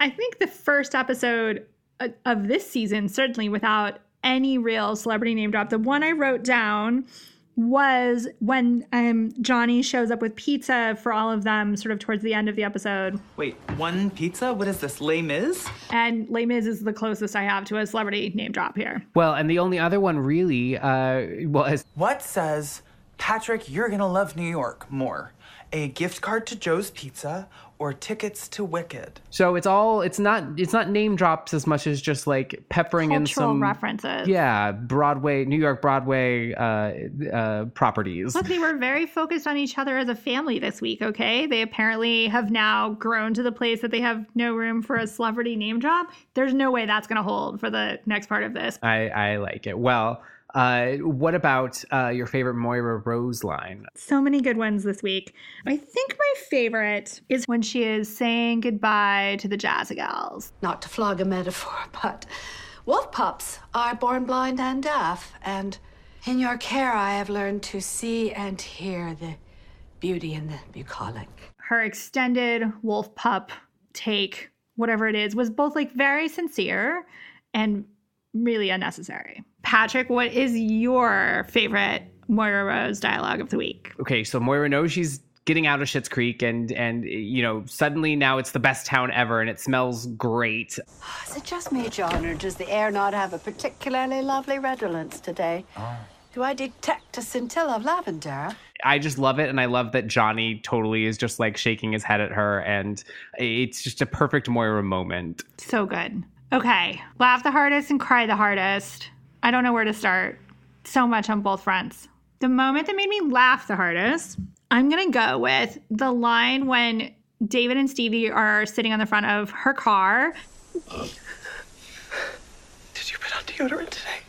I think, the first episode of this season, certainly without any real celebrity name drop. The one I wrote down was when um, Johnny shows up with pizza for all of them, sort of towards the end of the episode. Wait, one pizza? What is this, Les Mis? And Les Mis is the closest I have to a celebrity name drop here. Well, and the only other one really uh, was What says, Patrick, you're gonna love New York more? A gift card to Joe's Pizza or tickets to Wicked? so it's all it's not it's not name drops as much as just like peppering in Cultural some references. Yeah, Broadway, New York Broadway uh, uh, properties. Look, they were very focused on each other as a family this week, okay? They apparently have now grown to the place that they have no room for a celebrity name drop. There's no way that's going to hold for the next part of this. I, I like it. Well, uh, what about uh, your favorite Moira Rose line? So many good ones this week. I think my favorite is when she is saying goodbye to the Jazzagals. Not to flog a metaphor, but wolf pups are born blind and deaf, and in your care I have learned to see and hear the beauty in the bucolic. Her extended wolf pup take, whatever it is, was both like very sincere and really unnecessary. Patrick, what is your favorite Moira Rose dialogue of the week? Okay, so Moira knows she's getting out of Schitt's Creek, and and you know suddenly now it's the best town ever, and it smells great. Is it just me, John, or does the air not have a particularly lovely redolence today? Oh. Do I detect a scintilla of lavender? I just love it, and I love that Johnny totally is just like shaking his head at her, and it's just a perfect Moira moment. So good. Okay. Laugh the hardest and cry the hardest. I don't know where to start. So much on both fronts. The moment that made me laugh the hardest, I'm going to go with the line when David and Stevie are sitting on the front of her car. Did you put on deodorant today?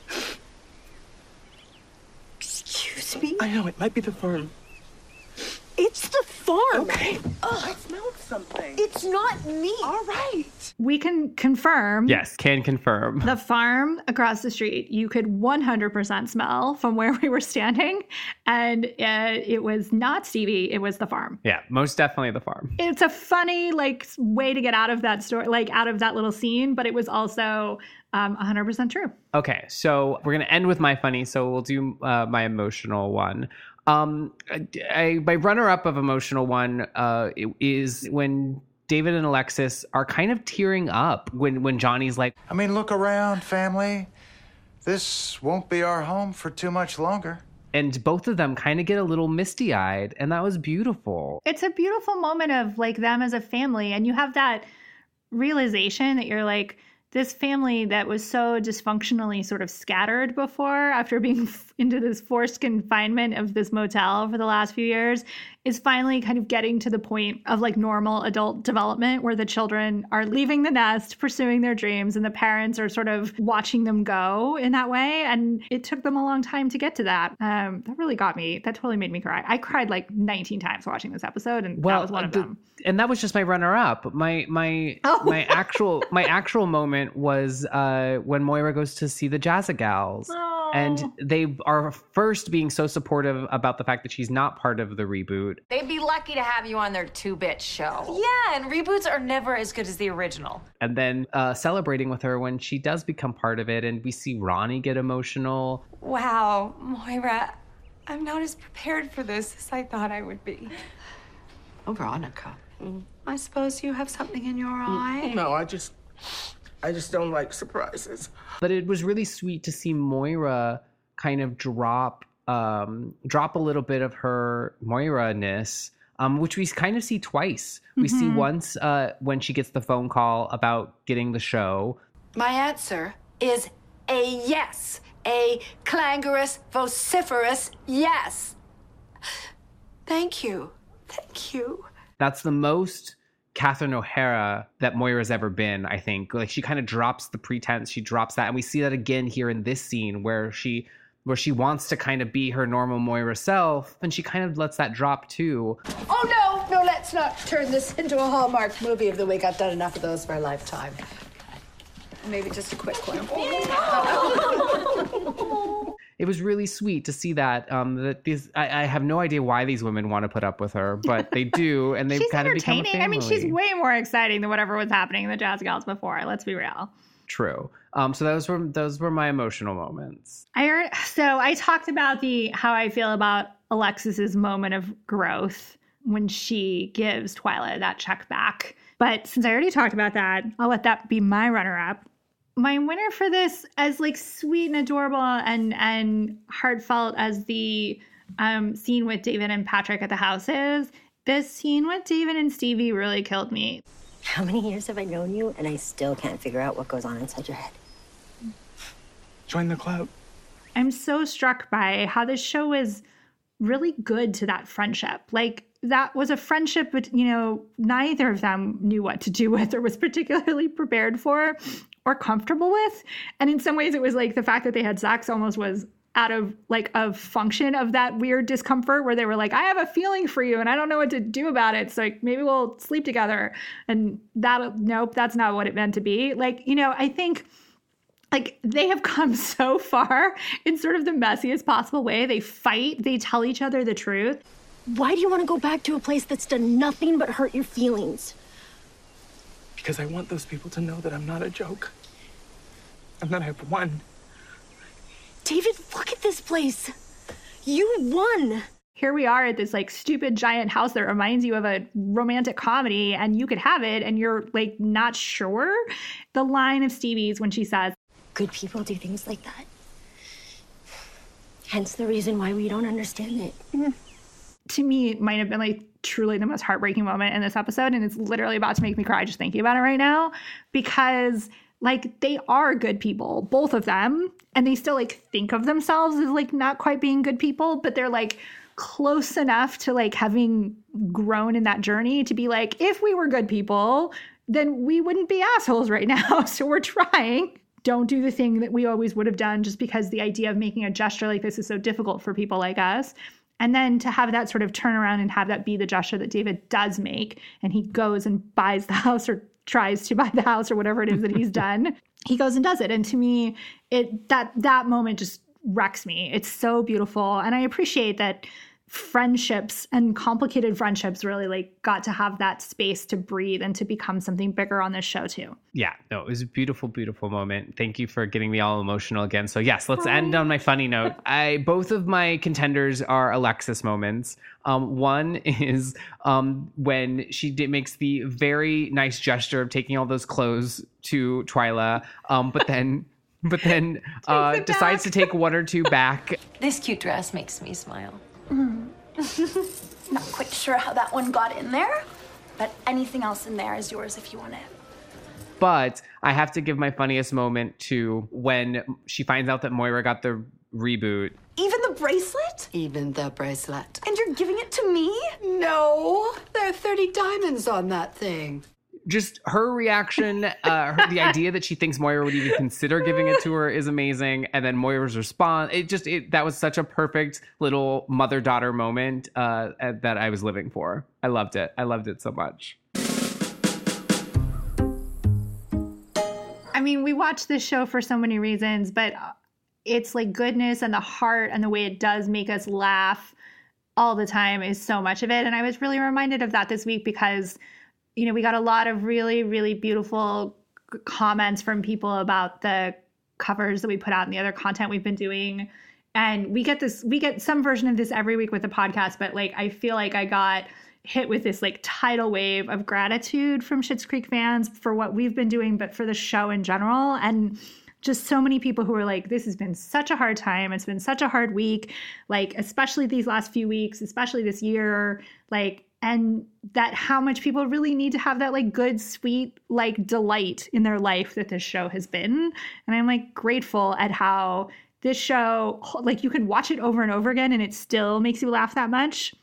Excuse me? I know, it might be the farm. It's the farm. Okay. Ugh. I smelled something. It's not me. All right. We can confirm Yes, can confirm. the farm across the street you could 100% smell from where we were standing. And uh, it was not Stevie, it was the farm. Yeah, most definitely the farm. it's a funny like way to get out of that story like out of that little scene but it was also um, 100% true Okay, so we're gonna end with my funny. So we'll do uh, my emotional one. Um, I, I- my runner-up of emotional one uh, is when David and Alexis are kind of tearing up when when Johnny's like, I mean, look around, family. This won't be our home for too much longer. And both of them kind of get a little misty eyed, and that was beautiful. It's a beautiful moment of like them as a family, and you have that realization that you're like, this family that was so dysfunctionally sort of scattered before after being (laughs) into this forced confinement of this motel for the last few years is finally kind of getting to the point of like normal adult development where the children are leaving the nest, pursuing their dreams, and the parents are sort of watching them go in that way. And it took them a long time to get to that. Um, that really got me. That totally made me cry. I cried like 19 times watching this episode, and that was one of the- them. and that was just my runner up. My my Oh. my actual my actual moment was uh, when Moira goes to see the Jazzagals. And they are first being so supportive about the fact that she's not part of the reboot. They'd be lucky to have you on their two bit show. Yeah, and reboots are never as good as the original. And then uh, celebrating with her when she does become part of it. And we see Ronnie get emotional. Wow, Moira, I'm not as prepared for this as I thought I would be. Oh, Veronica. I suppose you have something in your eye. No, I just, I just don't like surprises. But it was really sweet to see Moira kind of drop um, drop a little bit of her Moira-ness, um, which we kind of see twice. We see Mhm. once uh, when she gets the phone call about getting the show. My answer is a yes. A clangorous, vociferous yes. Thank you. Thank you. That's the most Catherine O'Hara that Moira's ever been, I think. Like she kind of drops the pretense, she drops that, and we see that again here in this scene where she where she wants to kind of be her normal Moira self, and she kind of lets that drop too. Oh, no, no, let's not turn this (laughs) into a Hallmark movie of the week. I've done enough of those for a lifetime. Maybe just a quick one. (laughs) it was really sweet to see that. Um, that these I, I have no idea why these women want to put up with her, but they do, and (laughs) they've she's kind of become a entertaining. I mean, she's way more exciting than whatever was happening in the Jazz Gals before. Let's be real. True. Um, so those were those were my emotional moments. I heard, so I talked about the how I feel about Alexis's moment of growth when she gives Twyla that check back. But since I already talked about that, I'll let that be my runner up. My winner for this, as like sweet and adorable and and heartfelt as the um, scene with David and Patrick at the house is, this scene with David and Stevie really killed me. How many years have I known you, and I still can't figure out what goes on inside your head? Join the club. I'm so struck by how this show is really good to that friendship. Like that was a friendship but you know, neither of them knew what to do with or was particularly prepared for or comfortable with. And in some ways it was like the fact that they had sex almost was out of like a function of that weird discomfort where they were like, I have a feeling for you and I don't know what to do about it. So like maybe we'll sleep together. And that nope, that's not what it meant to be. Like, you know, I think like they have (laughs) come so far in sort of the messiest possible way. They fight, they tell each other the truth. Why do you want to go back to a place that's done nothing but hurt your feelings? Because I want those people to know that I'm not a joke. And that I've won. David, look at this place. You won. Here we are at this like stupid giant house that reminds you of a romantic comedy, and you could have it, and you're like not sure. The line of Stevie's when she says, Good people do things like that. Hence the reason why we don't understand it. Mm. to me, it might have been like truly the most heartbreaking moment in this episode. And it's literally about to make me cry just thinking about it right now because like they are good people, both of them. And they still like think of themselves as like not quite being good people, but they're like close enough to like having grown in that journey to be like, if we were good people, then we wouldn't be assholes right now. (laughs) so we're trying. Don't do the thing that we always would have done just because the idea of making a gesture like this is so difficult for people like us. And then to have that sort of turn around and have that be the gesture that David does make, and he goes and buys the (laughs) house or tries to buy the house or whatever it is that he's (laughs) done, he goes and does it. And to me, it that that moment just wrecks me. It's so beautiful, and I appreciate that friendships and complicated friendships really like got to have that space to breathe and to become something bigger on this show too. Yeah, no, it was a beautiful, beautiful moment. Thank you for getting me all emotional again. So yes, let's end on my funny note. (laughs) I both of my contenders are Alexis moments. Um, one (laughs) is um, when she did, makes the very nice gesture of taking all those clothes to Twyla, um, but then but then (laughs) uh, decides to take one or two back. This cute dress makes me smile. Mm. (laughs) Not quite sure how that one got in there, but anything else in there is yours if you want it. But I have to give my funniest moment to when she finds out that Moira got the reboot. Even the bracelet? Even the bracelet. And you're giving it to me? No, there are 30 diamonds on that thing. Just her reaction, uh, her, the idea that she thinks Moira would even consider giving it to her is amazing. And then Moira's response, it just, it, that was such a perfect little mother daughter moment uh, that I was living for. I loved it. I loved it so much. I mean, we watch this show for so many reasons, but it's like goodness and the heart and the way it does make us laugh all the time is so much of it. And I was really reminded of that this week because, you know, we got a lot of really, really beautiful comments from people about the covers that we put out and the other content we've been doing. And we get this, we get some version of this every week with the podcast, but like, I feel like I got hit with this like tidal wave of gratitude from Schitt's Creek fans for what we've been doing, but for the show in general. And just so many people who are like, this has been such a hard time. It's been such a hard week, like, especially these last few weeks, especially this year. Like, and that how much people really need to have that like good, sweet, like delight in their life that this show has been. And I'm like grateful at how this show, like, you can watch it over and over again and it still makes you laugh that much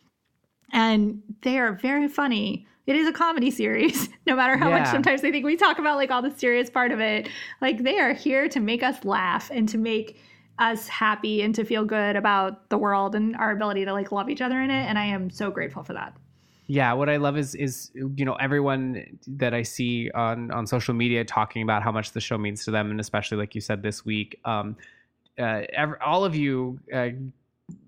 and they are very funny. It is a comedy series, (laughs) no matter how much sometimes they think we talk about like all the serious part of it. Like they are here to make us laugh and to make us happy and to feel good about the world and our ability to like love each other in it. And I am so grateful for that. Yeah, what I love is is you know everyone that I see on on social media talking about how much the show means to them, and especially like you said this week, um, uh, all of you uh,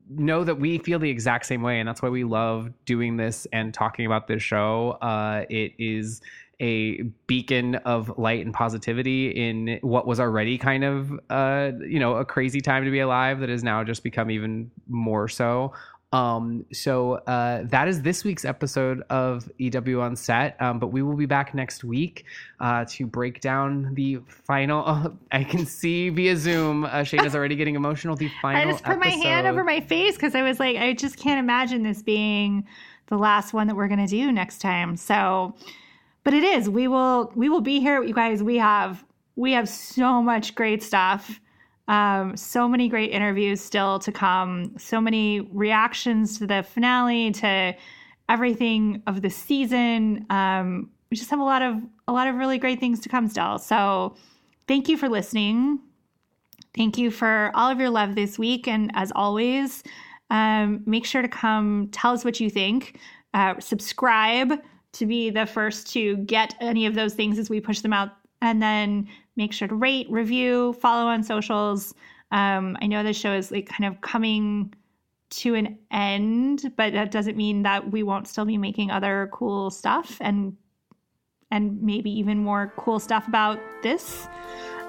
know that we feel the exact same way, and that's why we love doing this and talking about this show. Uh, it is a beacon of light and positivity in what was already kind of uh, you know a crazy time to be alive that has now just become even more so. Um, so uh, that is this week's episode of EW on Set. Um, but we will be back next week uh, to break down the final. (laughs) I can see via Zoom. Uh, Shana's already getting emotional. The (laughs) final. I just put my hand over my face because I was like, I just can't imagine this being the last one that we're gonna do next time. So, but it is. We will. We will be here, you guys. We have. We have so much great stuff. Um, so many great interviews still to come. So many reactions to the finale, to everything of the season. Um, we just have a lot of a lot of really great things to come still. So, thank you for listening. Thank you for all of your love this week. And as always, um, make sure to come tell us what you think. Uh, subscribe to be the first to get any of those things as we push them out. And then make sure to rate, review, follow on socials. Um, I know this show is like kind of coming to an end, but that doesn't mean that we won't still be making other cool stuff and and maybe even more cool stuff about this.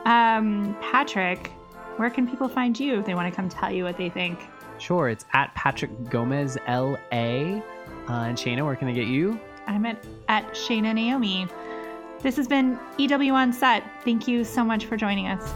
Um, Patrick, where can people find you if they want to come tell you what they think? Sure, it's at Patrick Gomez L A. Uh, and Shana, where can I get you? I'm at, at Shana Naomi. This has been EW on Set. Thank you so much for joining us.